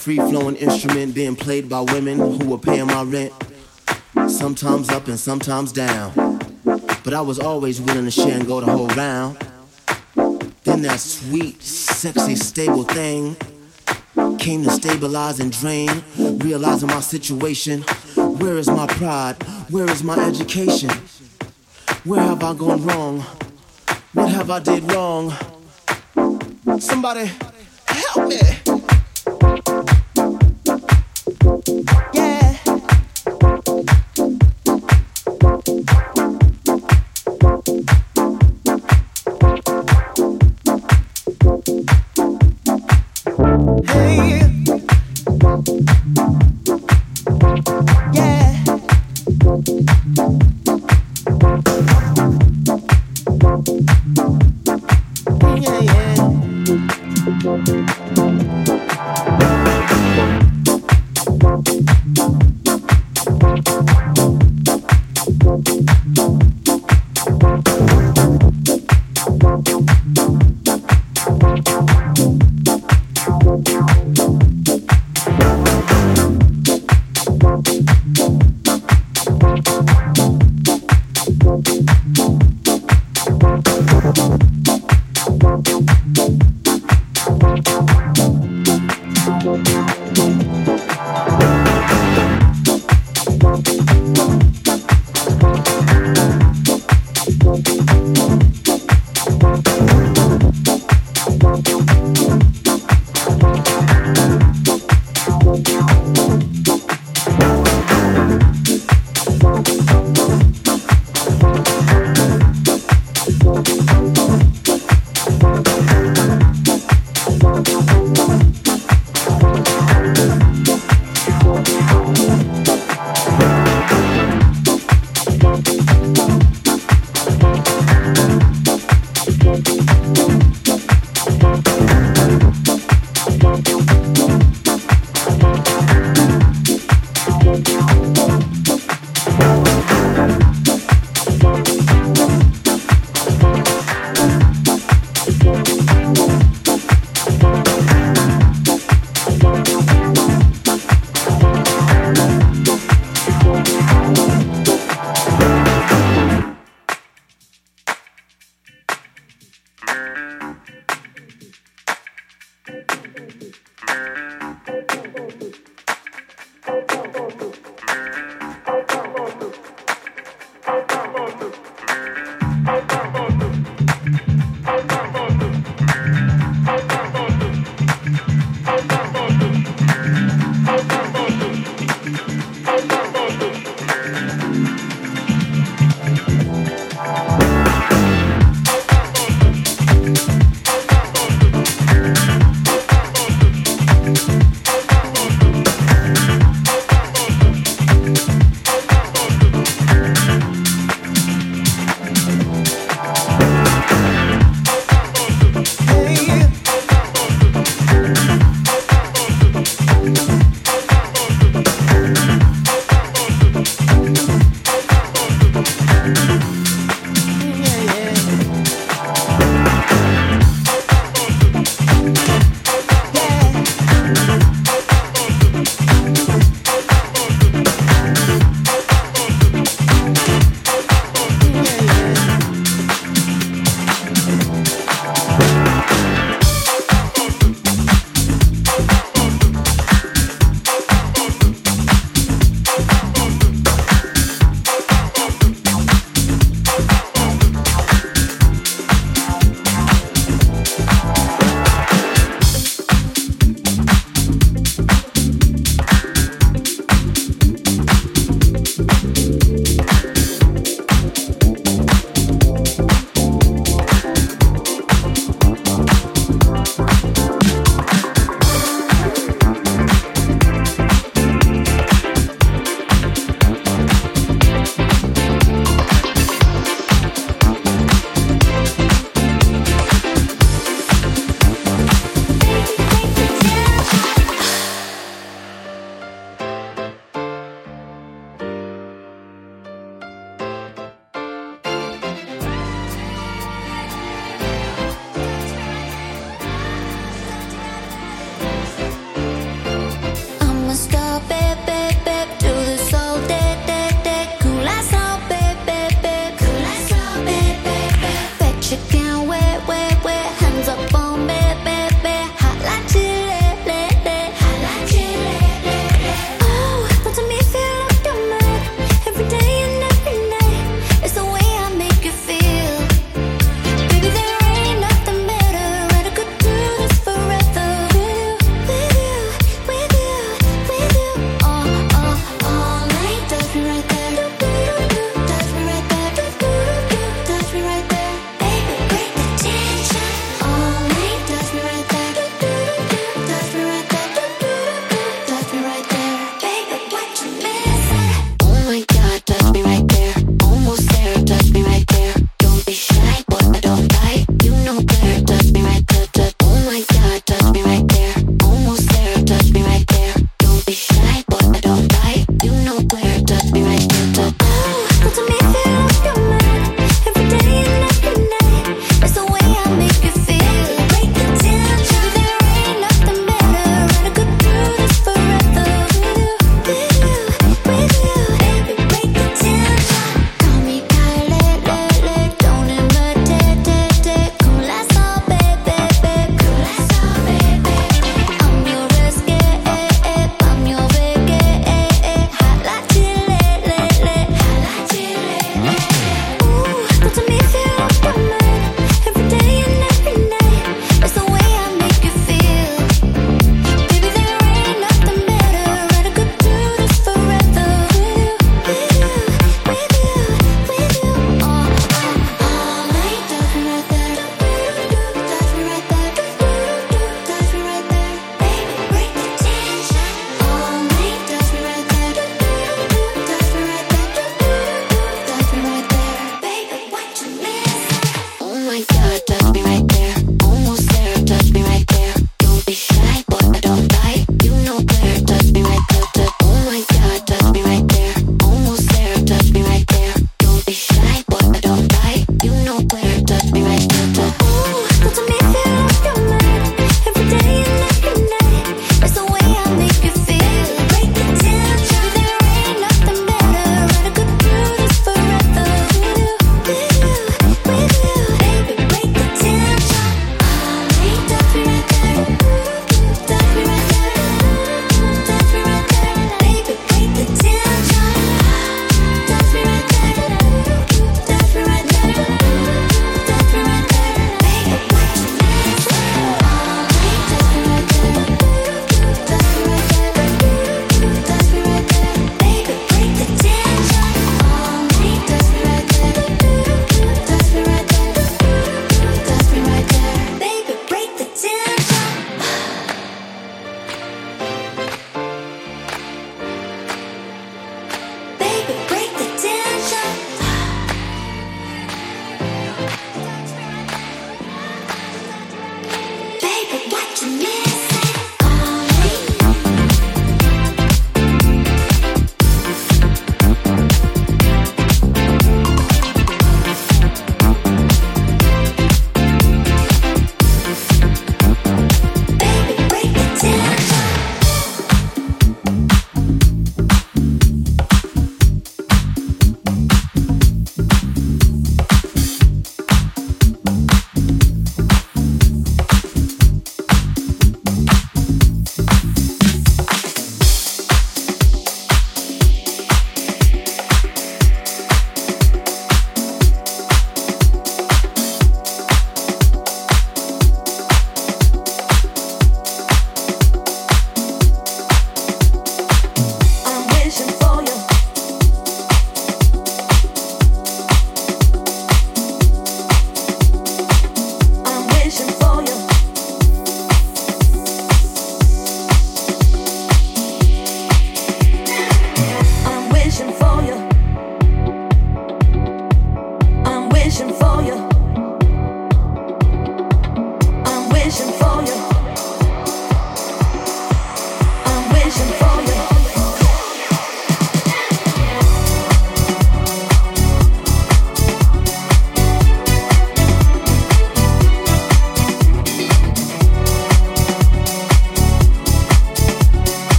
free flowing instrument being played by women who were paying my rent. Sometimes up and sometimes down. But I was always willing to share and go the whole round. Then that sweet, sexy, stable thing came to stabilize and drain, realizing my situation. Where is my pride? Where is my education? Where have I gone wrong? What have I did wrong? Somebody help me. Hey.